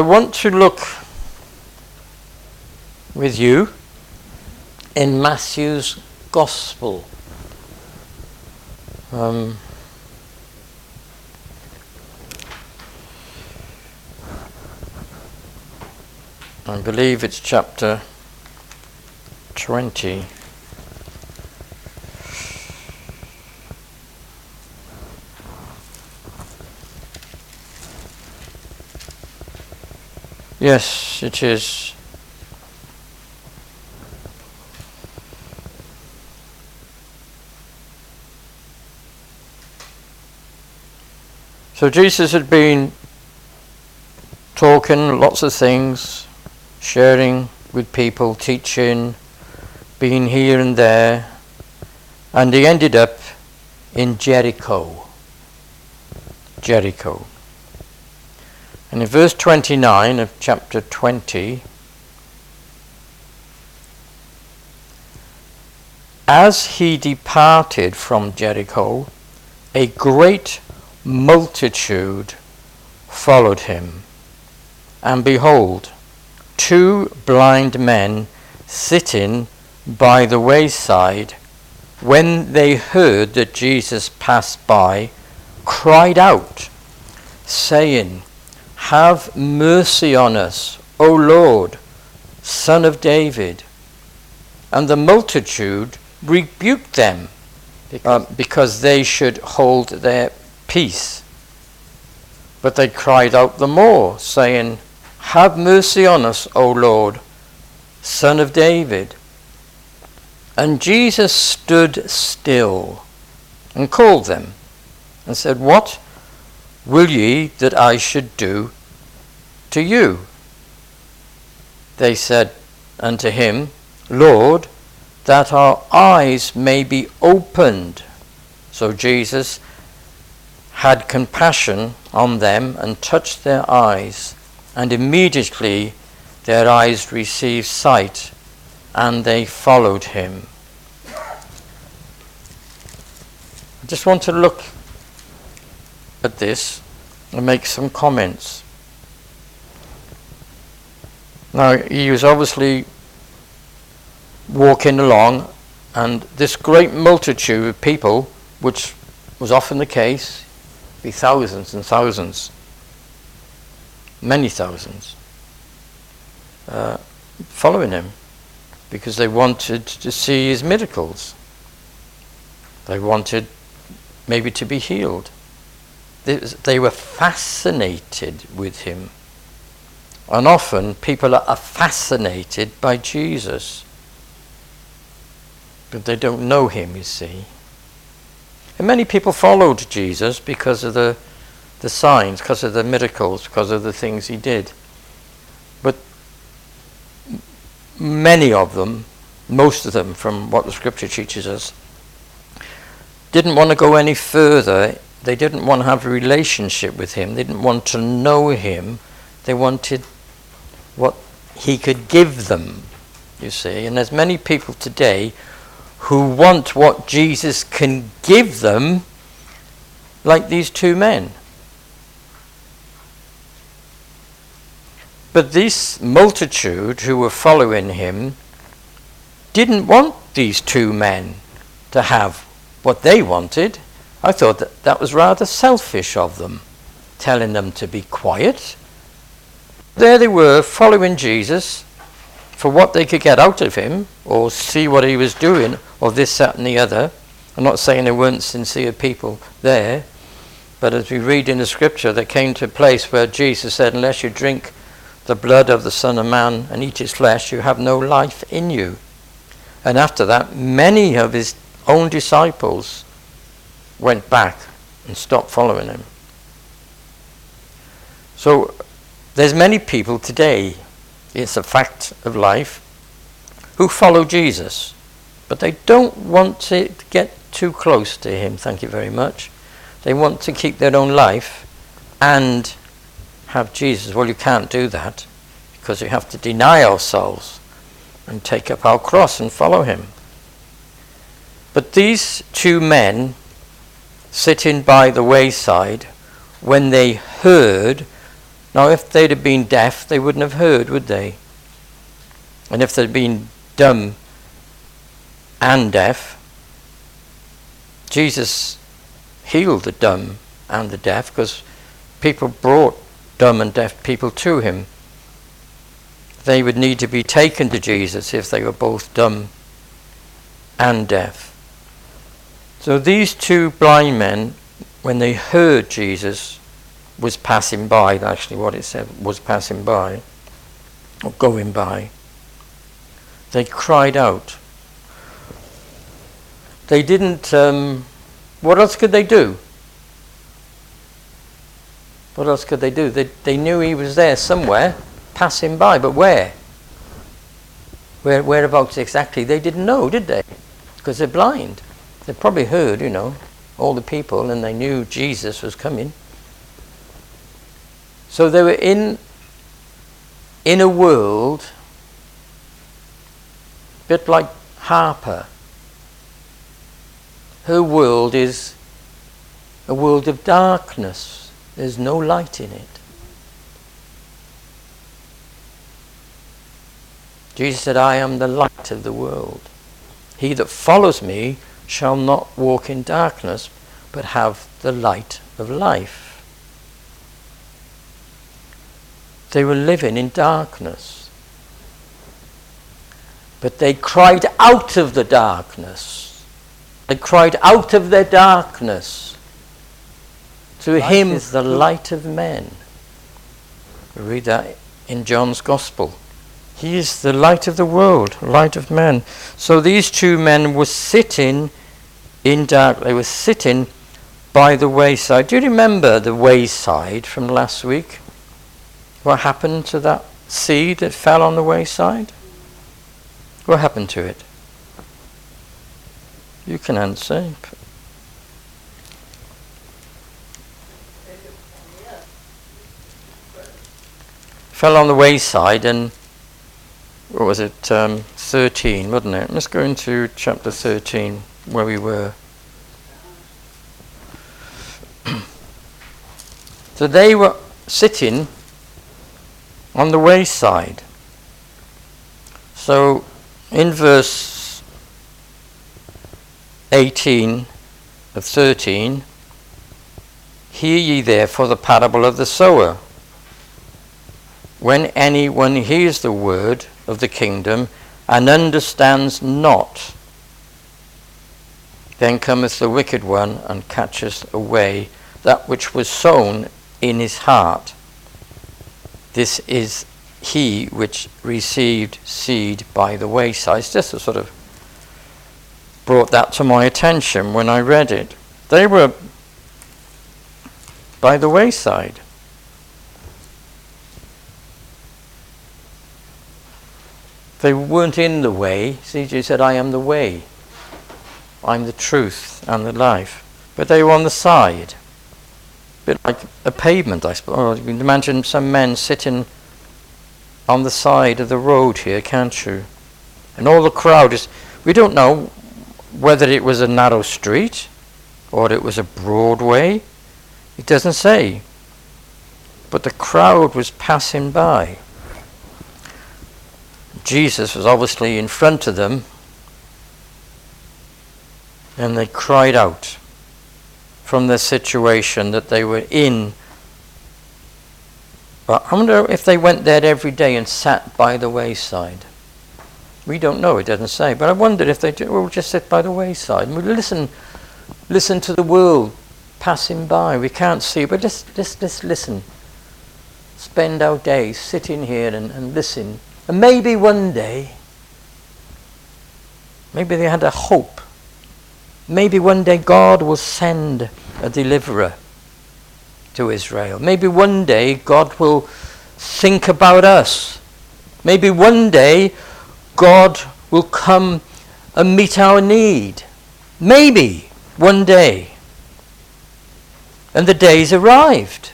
I want to look with you in Matthew's Gospel. Um, I believe it's chapter 20. Yes, it is. So Jesus had been talking lots of things, sharing with people, teaching, being here and there, and he ended up in Jericho. Jericho. And in verse 29 of chapter 20, as he departed from Jericho, a great multitude followed him. And behold, two blind men sitting by the wayside, when they heard that Jesus passed by, cried out, saying, have mercy on us, O Lord, Son of David. And the multitude rebuked them because, uh, because they should hold their peace. But they cried out the more, saying, Have mercy on us, O Lord, Son of David. And Jesus stood still and called them and said, What will ye that I should do to you? They said unto him, Lord, that our eyes may be opened. So Jesus had compassion on them and touched their eyes, and immediately their eyes received sight, and they followed him. I just want to look at this and make some comments. Now, he was obviously walking along, and this great multitude of people, which was often the case, be thousands and thousands, many thousands, uh, following him because they wanted to see his miracles. They wanted maybe to be healed. They, were fascinated with him. And often people are fascinated by Jesus. But they don't know him, you see. And many people followed Jesus because of the, the signs, because of the miracles, because of the things he did. But many of them, most of them, from what the scripture teaches us, didn't want to go any further. They didn't want to have a relationship with him. They didn't want to know him. They wanted what he could give them, you see. And there's many people today who want what Jesus can give them, like these two men. But this multitude who were following him didn't want these two men to have what they wanted. I thought that that was rather selfish of them, telling them to be quiet there they were following Jesus for what they could get out of him or see what he was doing or this, that, and the other. I'm not saying there weren't sincere people there, but as we read in the scripture, they came to a place where Jesus said, Unless you drink the blood of the Son of Man and eat his flesh, you have no life in you. And after that, many of his own disciples went back and stopped following him. So there's many people today, it's a fact of life, who follow Jesus, but they don't want to get too close to him, thank you very much. They want to keep their own life and have Jesus. Well, you can't do that because we have to deny ourselves and take up our cross and follow him. But these two men sitting by the wayside, when they heard, now if they'd have been deaf, they wouldn't have heard, would they? And if they'd been dumb and deaf, Jesus healed the dumb and the deaf because people brought dumb and deaf people to him. They would need to be taken to Jesus if they were both dumb and deaf. So these two blind men, when they heard Jesus was passing by, actually what it said was passing by, or going by, they cried out. They didn't, um, what else could they do? What else could they do? They, they knew he was there somewhere, passing by, but where? Where whereabouts exactly? They didn't know, did they? Because they're blind. They probably heard, you know, all the people, and they knew Jesus was coming. So they were in in a world, a bit like Harper. Her world is a world of darkness there's no light in it. Jesus said, I am the light of the world. He that follows me shall not walk in darkness, but have the light of life. They were living in darkness. But they cried out of the darkness. They cried out of their darkness to light him is the light of men. We read that in John's Gospel. He is the light of the world, light of men. So these two men were sitting in doubt They were sitting by the wayside. Do you remember the wayside from last week? What happened to that seed that fell on the wayside? What happened to it? You can answer. fell on the wayside and what was it um, 13 wasn't it let's go into chapter 13 where we were. So they were sitting on the wayside. So in verse 18 of 13 hear ye therefore the parable of the sower. When anyone hears the word of the kingdom and understands not, then cometh the wicked one and catcheth away that which was sown in his heart. This is he which received seed by the wayside. It's just sort of brought that to my attention when I read it. They were by the wayside. They weren't in the way. CJ said, I am the way. I'm the truth and the life. But they were on the side. A bit like a pavement, I suppose. Oh, you can imagine some men sitting on the side of the road here, can't you? And all the crowd is. We don't know whether it was a narrow street or it was a broad way. It doesn't say. But the crowd was passing by. Jesus was obviously in front of them, and they cried out from the situation that they were in. But I wonder if they went there every day and sat by the wayside. We don't know, it doesn't say. But I wondered if they well, just sit by the wayside and we listen, listen to the world passing by. We can't see, but just, just, just listen. spend our days sitting here and, and listen. And maybe one day, maybe they had a hope. Maybe one day God will send a deliverer to Israel. Maybe one day God will think about us. Maybe one day God will come and meet our need. Maybe one day. And the days arrived.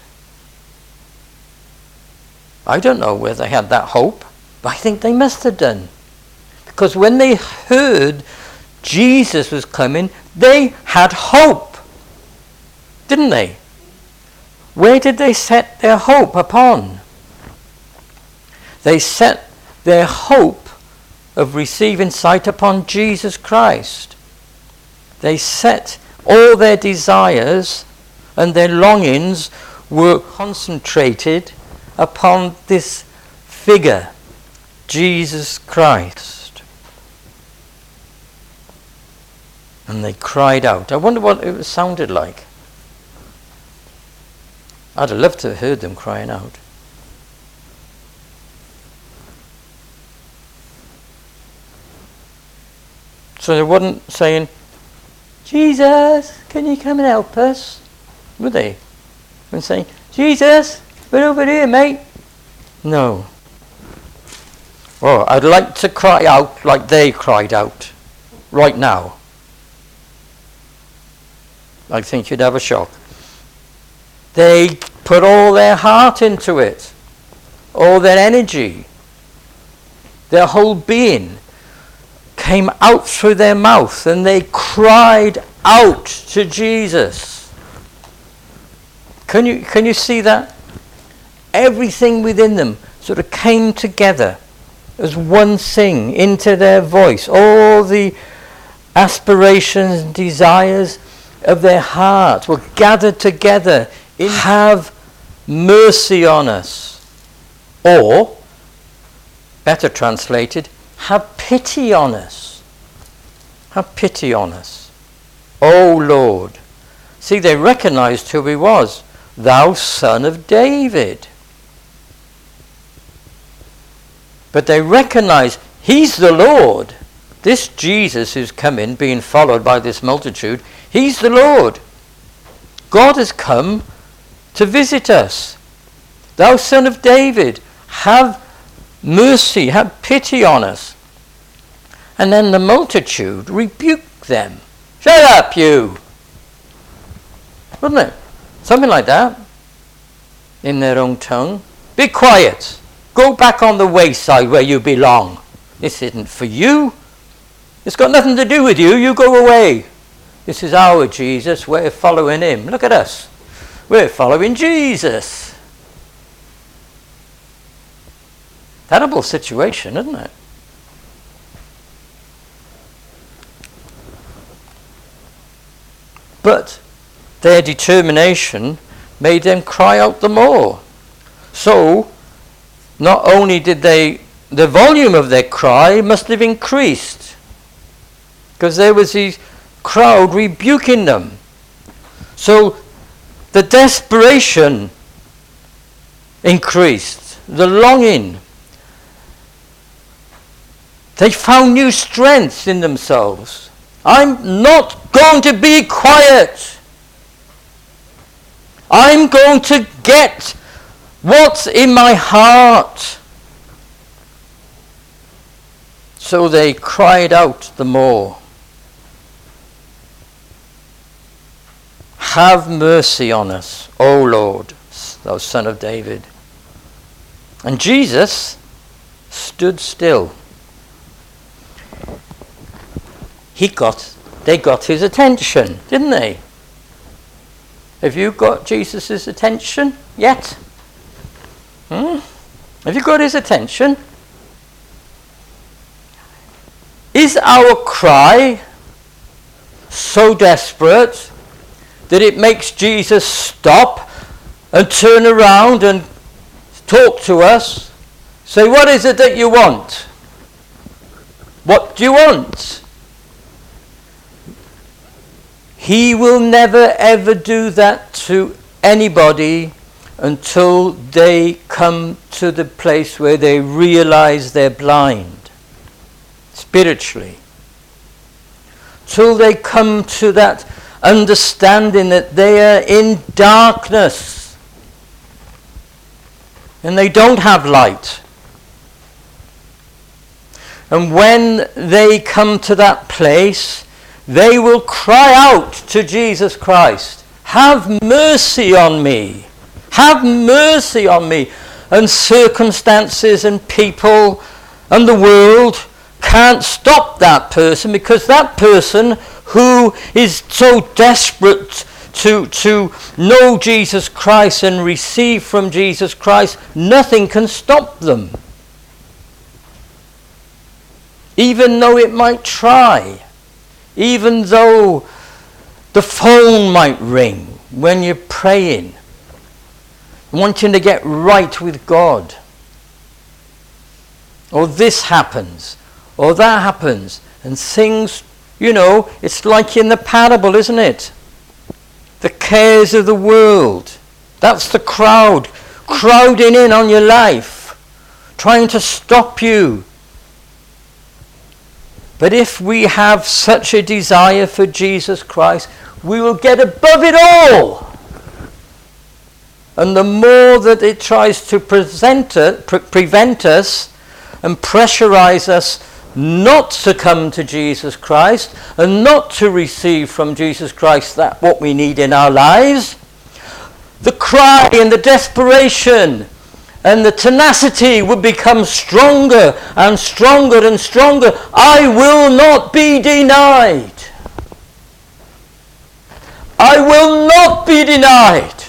I don't know whether they had that hope, but I think they must have done. Because when they heard Jesus was coming, they had hope. Didn't they? Where did they set their hope upon? They set their hope of receiving sight upon Jesus Christ. They set all their desires and their longings were concentrated upon this figure, Jesus Christ. And they cried out. I wonder what it sounded like. I'd have loved to have heard them crying out. So they weren't saying, Jesus, can you come and help us? Would they? And saying, Jesus, we're over here, mate. No. Oh, I'd like to cry out like they cried out right now. I think you'd have a shock. They put all their heart into it, all their energy, their whole being came out through their mouth and they cried out to Jesus. Can you, can you see that? Everything within them sort of came together as one thing into their voice. All the aspirations desires of their heart were gathered together in have mercy on us. Or, better translated, have pity on us. Have pity on us. O Lord. See, they recognized who he was. Thou son of David. But they recognize he's the Lord. This Jesus who's come in, being followed by this multitude, he's the Lord. God has come to visit us. Thou son of David, have mercy, have pity on us. And then the multitude rebuked them. Shut up, you! Wouldn't it? Something like that. In their own tongue. Be quiet. Go back on the wayside where you belong. This isn't for you. It's got nothing to do with you. You go away. This is our Jesus. We're following him. Look at us. We're following Jesus. Terrible situation, isn't it? But their determination made them cry out the more. So, not only did they, the volume of their cry must have increased, because there was this crowd rebuking them. So, the desperation increased, the longing. They found new strength in themselves. I'm not going to be quiet. I'm going to get what's in my heart. So they cried out the more. Have mercy on us, O Lord, thou son of David. And Jesus stood still. He got, they got his attention, didn't they? Have you got Jesus' attention yet? Hmm? Have you got his attention? Is our cry so desperate that it makes Jesus stop and turn around and talk to us? Say, what is it that you want? What do you want? He will never ever do that to anybody until they come to the place where they realize they're blind spiritually. Till they come to that understanding that they are in darkness and they don't have light. And when they come to that place, they will cry out to Jesus Christ, Have mercy on me! Have mercy on me! And circumstances and people and the world can't stop that person because that person who is so desperate to, to know Jesus Christ and receive from Jesus Christ, nothing can stop them. Even though it might try, even though the phone might ring when you're praying, wanting to get right with God. Or this happens, or that happens, and things, you know, it's like in the parable, isn't it? The cares of the world. That's the crowd crowding in on your life, trying to stop you. But if we have such a desire for Jesus Christ, we will get above it all. And the more that it tries to present it, pre- prevent us and pressurize us not to come to Jesus Christ and not to receive from Jesus Christ that what we need in our lives, the cry and the desperation and the tenacity would become stronger and stronger and stronger. I will not be denied. I will not be denied.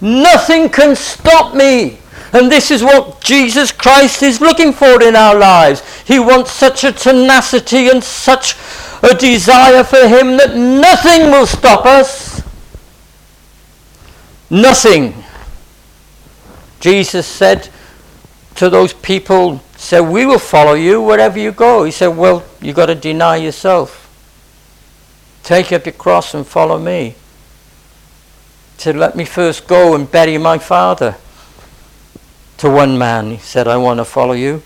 Nothing can stop me and this is what Jesus Christ is looking for in our lives. He wants such a tenacity and such a desire for Him that nothing will stop us. Nothing. Jesus said to those people, said, we will follow you wherever you go. He said, well, you've got to deny yourself. Take up your cross and follow me. He said, let me first go and bury my father to one man. He said, I want to follow you.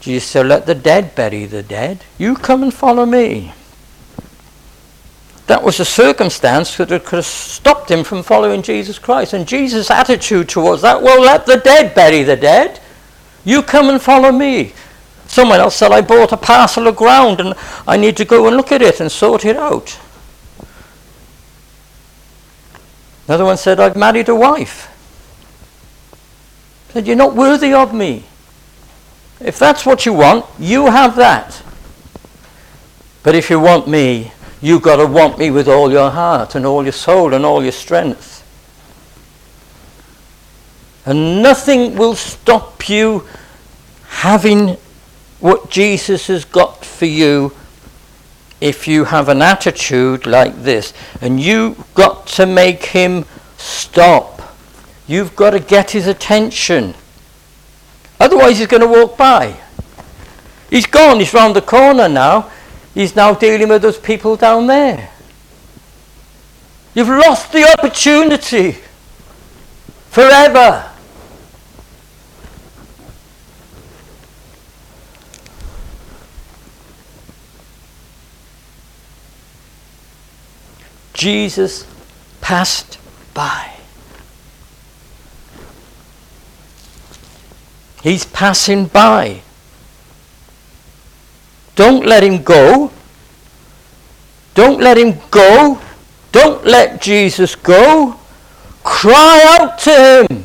Jesus said, Let the dead bury the dead. You come and follow me. That was a circumstance that could have stopped him from following Jesus Christ. And Jesus' attitude towards that, well, let the dead bury the dead. You come and follow me. Someone else said, I bought a parcel of ground and I need to go and look at it and sort it out. Another one said, I've married a wife said, You're not worthy of me. If that's what you want, you have that. But if you want me, you've got to want me with all your heart and all your soul and all your strength. And nothing will stop you having what Jesus has got for you if you have an attitude like this. And you've got to make him stop. You've got to get his attention. Otherwise, he's going to walk by. He's gone. He's round the corner now. He's now dealing with those people down there. You've lost the opportunity forever. Jesus passed by. He's passing by. Don't let him go. Don't let him go. Don't let Jesus go. Cry out to him.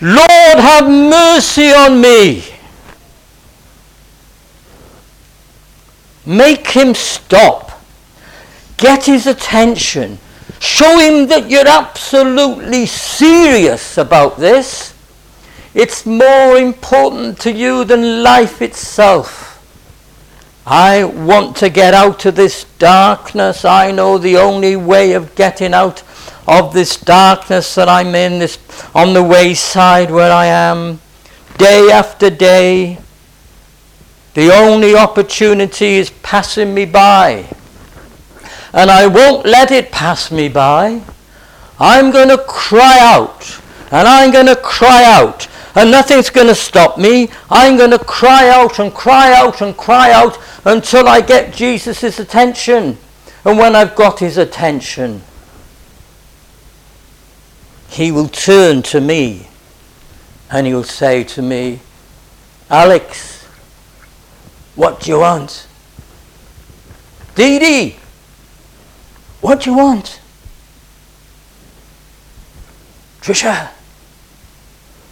Lord, have mercy on me. Make him stop. Get his attention. Show him that you're absolutely serious about this. It's more important to you than life itself. I want to get out of this darkness. I know the only way of getting out of this darkness that I'm in, this on the wayside where I am, day after day. The only opportunity is passing me by. And I won't let it pass me by. I'm going to cry out. And I'm going to cry out. And nothing's going to stop me. I'm going to cry out and cry out and cry out until I get Jesus' attention. And when I've got his attention, he will turn to me and he will say to me, Alex, what do you want? Dee Dee, what do you want? Trisha,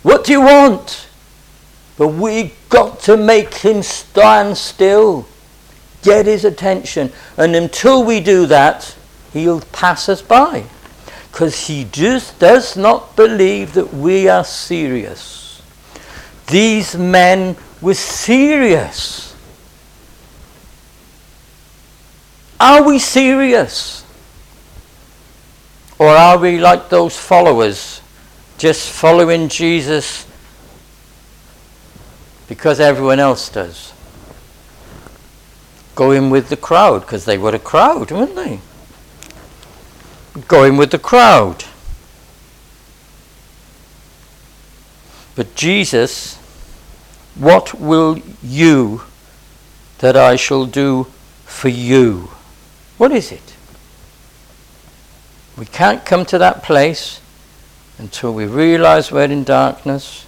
what do you want? But we got to make him stand still, get his attention. And until we do that, he'll pass us by. Because he just does not believe that we are serious. These men were serious. Are we serious? Or are we like those followers, just following Jesus because everyone else does? Going with the crowd, because they were a crowd, weren't they? Going with the crowd. But Jesus, what will you that I shall do for you? What is it? We can't come to that place until we realize we're in darkness,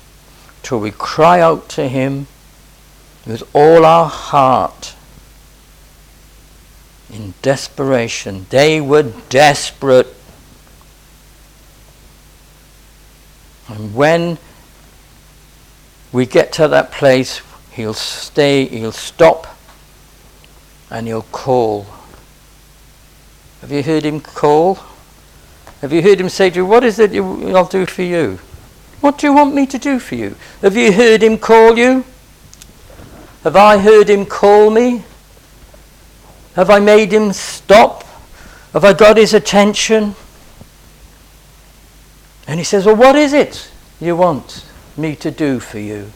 till we cry out to Him with all our heart in desperation. They were desperate. And when we get to that place, He'll stay, He'll stop, and He'll call. Have you heard Him call? Have you heard him say to you, What is it I'll do for you? What do you want me to do for you? Have you heard him call you? Have I heard him call me? Have I made him stop? Have I got his attention? And he says, Well, what is it you want me to do for you?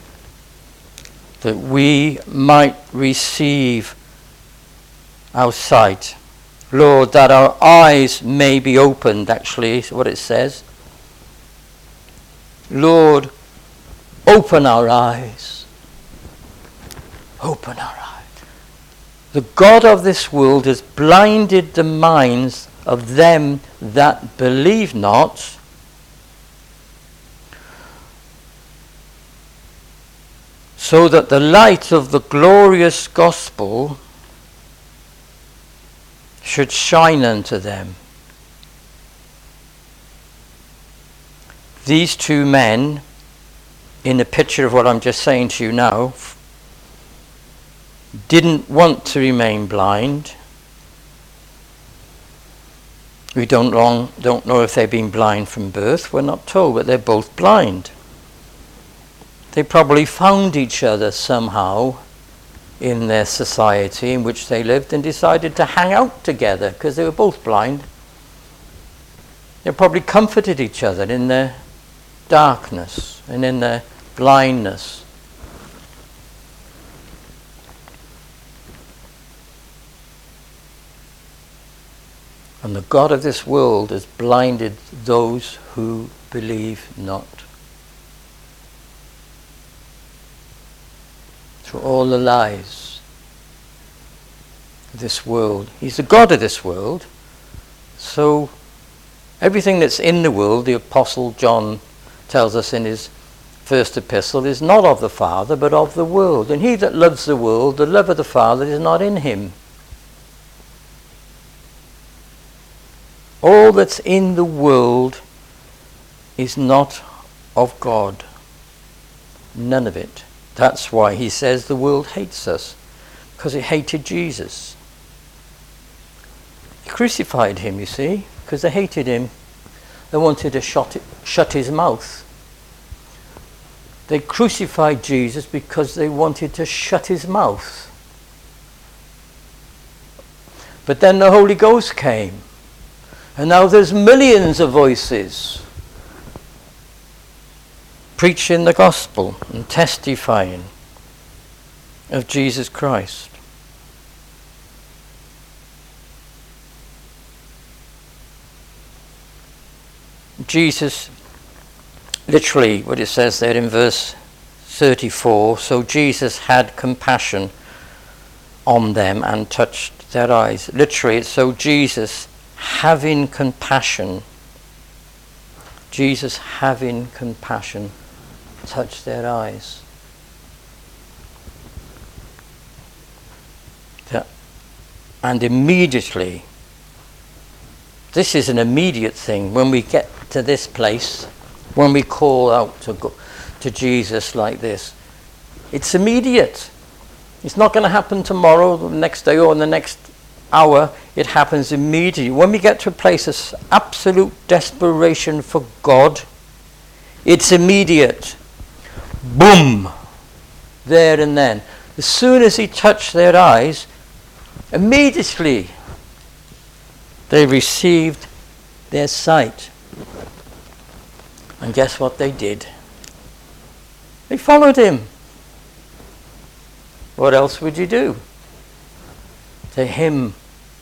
That we might receive our sight Lord, that our eyes may be opened, actually, is what it says. Lord, open our eyes. Open our eyes. The God of this world has blinded the minds of them that believe not. So that the light of the glorious gospel should shine unto them. These two men, in the picture of what I'm just saying to you now, didn't want to remain blind. We don't, long, don't know if they've been blind from birth, we're not told, but they're both blind. They probably found each other somehow in their society in which they lived and decided to hang out together because they were both blind. They probably comforted each other in their darkness and in their blindness. And the God of this world has blinded those who believe not. Through all the lies of this world. He's the God of this world. So everything that's in the world, the Apostle John tells us in his first epistle, is not of the Father, but of the world. And he that loves the world, the love of the Father is not in him. All that's in the world is not of God. None of it. That's why he says the world hates us, because it hated Jesus. He crucified him, you see, because they hated him. They wanted to shut, it, shut his mouth. They crucified Jesus because they wanted to shut his mouth. But then the Holy Ghost came. And now there's millions of voices preaching the gospel and testifying of Jesus Christ. Jesus, literally, what it says there in verse 34 so Jesus had compassion on them and touched their eyes. Literally, so Jesus having compassion, Jesus having compassion, touched their eyes. And immediately, this is an immediate thing when we get to this place, when we call out to, go, to Jesus like this. It's immediate. It's not going to happen tomorrow, the next day, or in the next hour. It happens immediately. When we get to a place of absolute desperation for God, it's immediate. Boom! There and then. As soon as he touched their eyes, immediately they received their sight. And guess what they did? They followed him. What else would you do? To him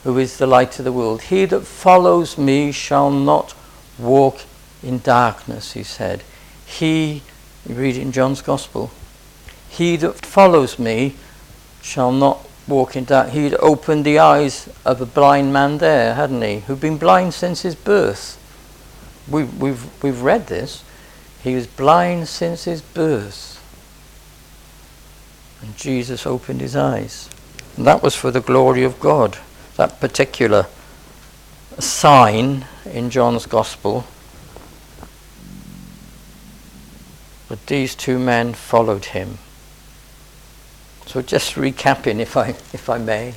who is the light of the world. He that follows me shall not walk in darkness, he said. He, you read it in John's Gospel, he that follows me shall not walk in darkness. He'd opened the eyes of a blind man there, hadn't he? Who'd been blind since his birth. We, we've, we've read this. He was blind since his birth. And Jesus opened his eyes. And that was for the glory of God. That particular sign in John's Gospel. But these two men followed him. So just recapping, if I, if I may.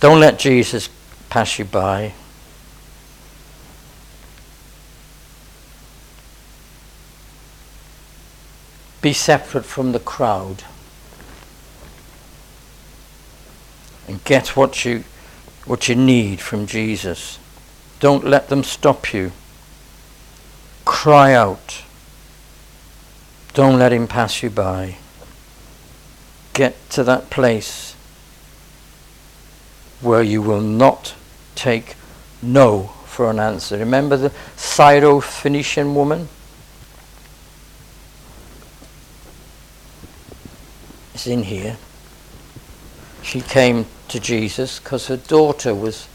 Don't let Jesus pass you by. Be separate from the crowd. And get what you, what you need from Jesus. Don't let them stop you. Cry out. Don't let him pass you by. Get to that place where you will not take no for an answer. Remember the Syro-Phoenician woman? It's in here. She came to Jesus because her daughter was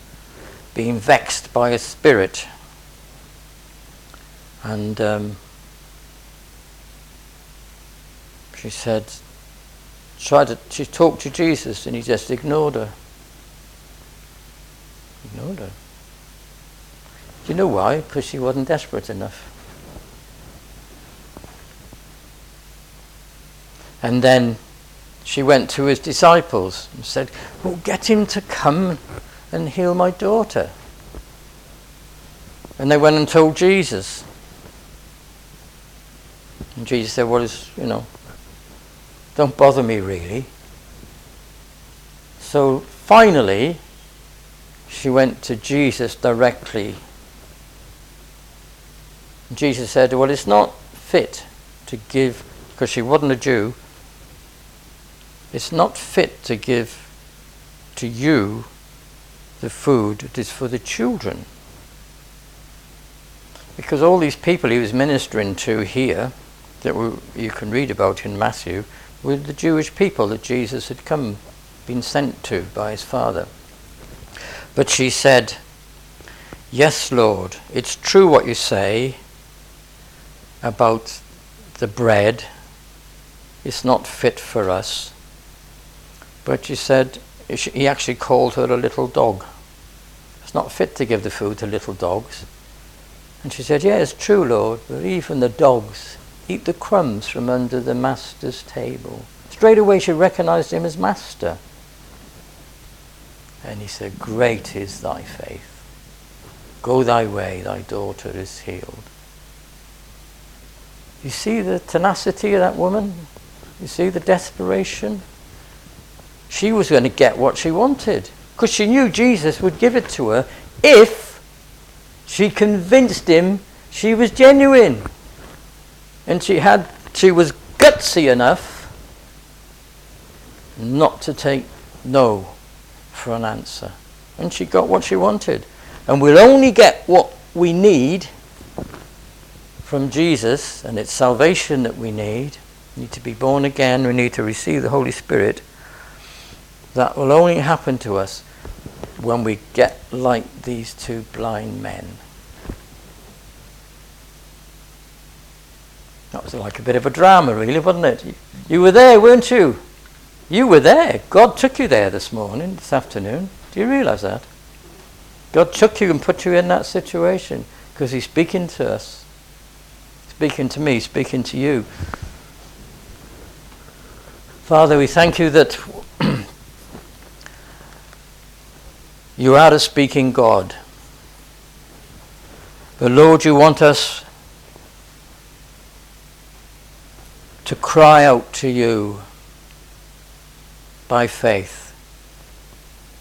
being vexed by a spirit. And um, she said, tried to, she talked to Jesus and he just ignored her. Ignored her. Do you know why? Because she wasn't desperate enough. And then she went to his disciples and said, Well, get him to come and heal my daughter. And they went and told Jesus. And Jesus said, Well, it's, you know, don't bother me really. So finally, she went to Jesus directly. Jesus said, Well, it's not fit to give, because she wasn't a Jew, it's not fit to give to you the food that is for the children. Because all these people he was ministering to here, that we, you can read about in Matthew, were the Jewish people that Jesus had come, been sent to by his Father. But she said, Yes, Lord, it's true what you say about the bread. It's not fit for us. But she said, he actually called her a little dog. It's not fit to give the food to little dogs. And she said, Yeah, it's true, Lord, but even the dogs eat the crumbs from under the master's table. Straight away she recognized him as master. And he said, Great is thy faith. Go thy way, thy daughter is healed. You see the tenacity of that woman? You see the desperation? She was going to get what she wanted because she knew Jesus would give it to her if she convinced him she was genuine. And she had she was gutsy enough not to take no for an answer. And she got what she wanted. And we'll only get what we need from Jesus, and it's salvation that we need. We need to be born again, we need to receive the Holy Spirit. That will only happen to us when we get like these two blind men. That was like a bit of a drama, really, wasn't it? You were there, weren't you? You were there. God took you there this morning, this afternoon. Do you realize that? God took you and put you in that situation because He's speaking to us, speaking to me, speaking to you. Father, we thank you that you are a speaking God. But Lord, you want us to cry out to you by faith.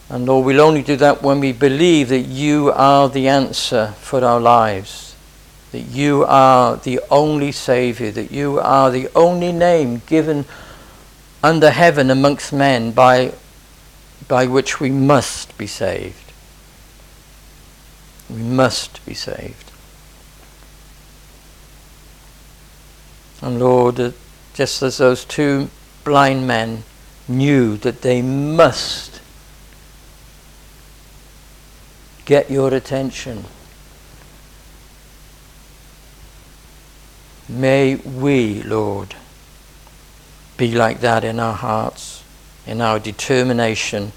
And Lord, we'll only do that when we believe that you are the answer for our lives, that you are the only Saviour, that you are the only name given under heaven amongst men by, by which we must be saved. We must be saved. And Lord, just as those two blind men knew that they must get your attention. May we, Lord, be like that in our hearts, in our determination,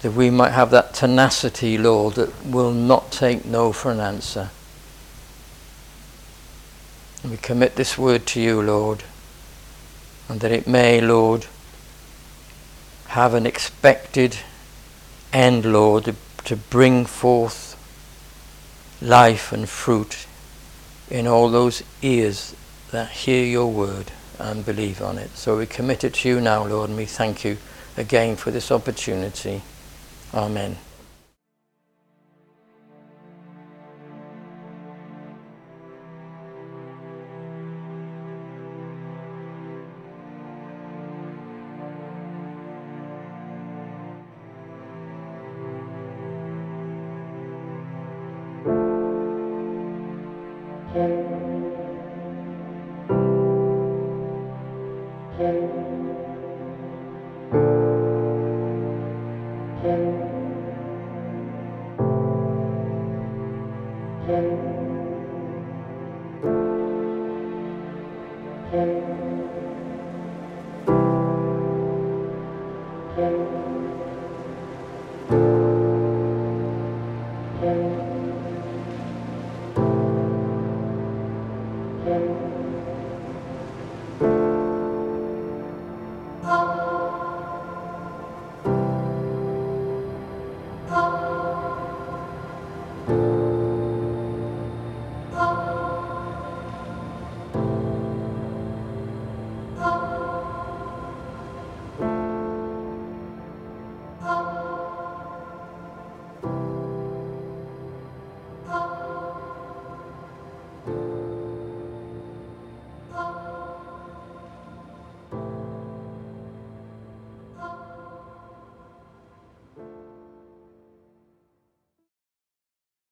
that we might have that tenacity, Lord, that will not take no for an answer. And we commit this word to you, Lord, and that it may, Lord, have an expected end, Lord, to bring forth life and fruit in all those ears that hear your word and believe on it. So we commit it to you now, Lord, and we thank you again for this opportunity. Amen.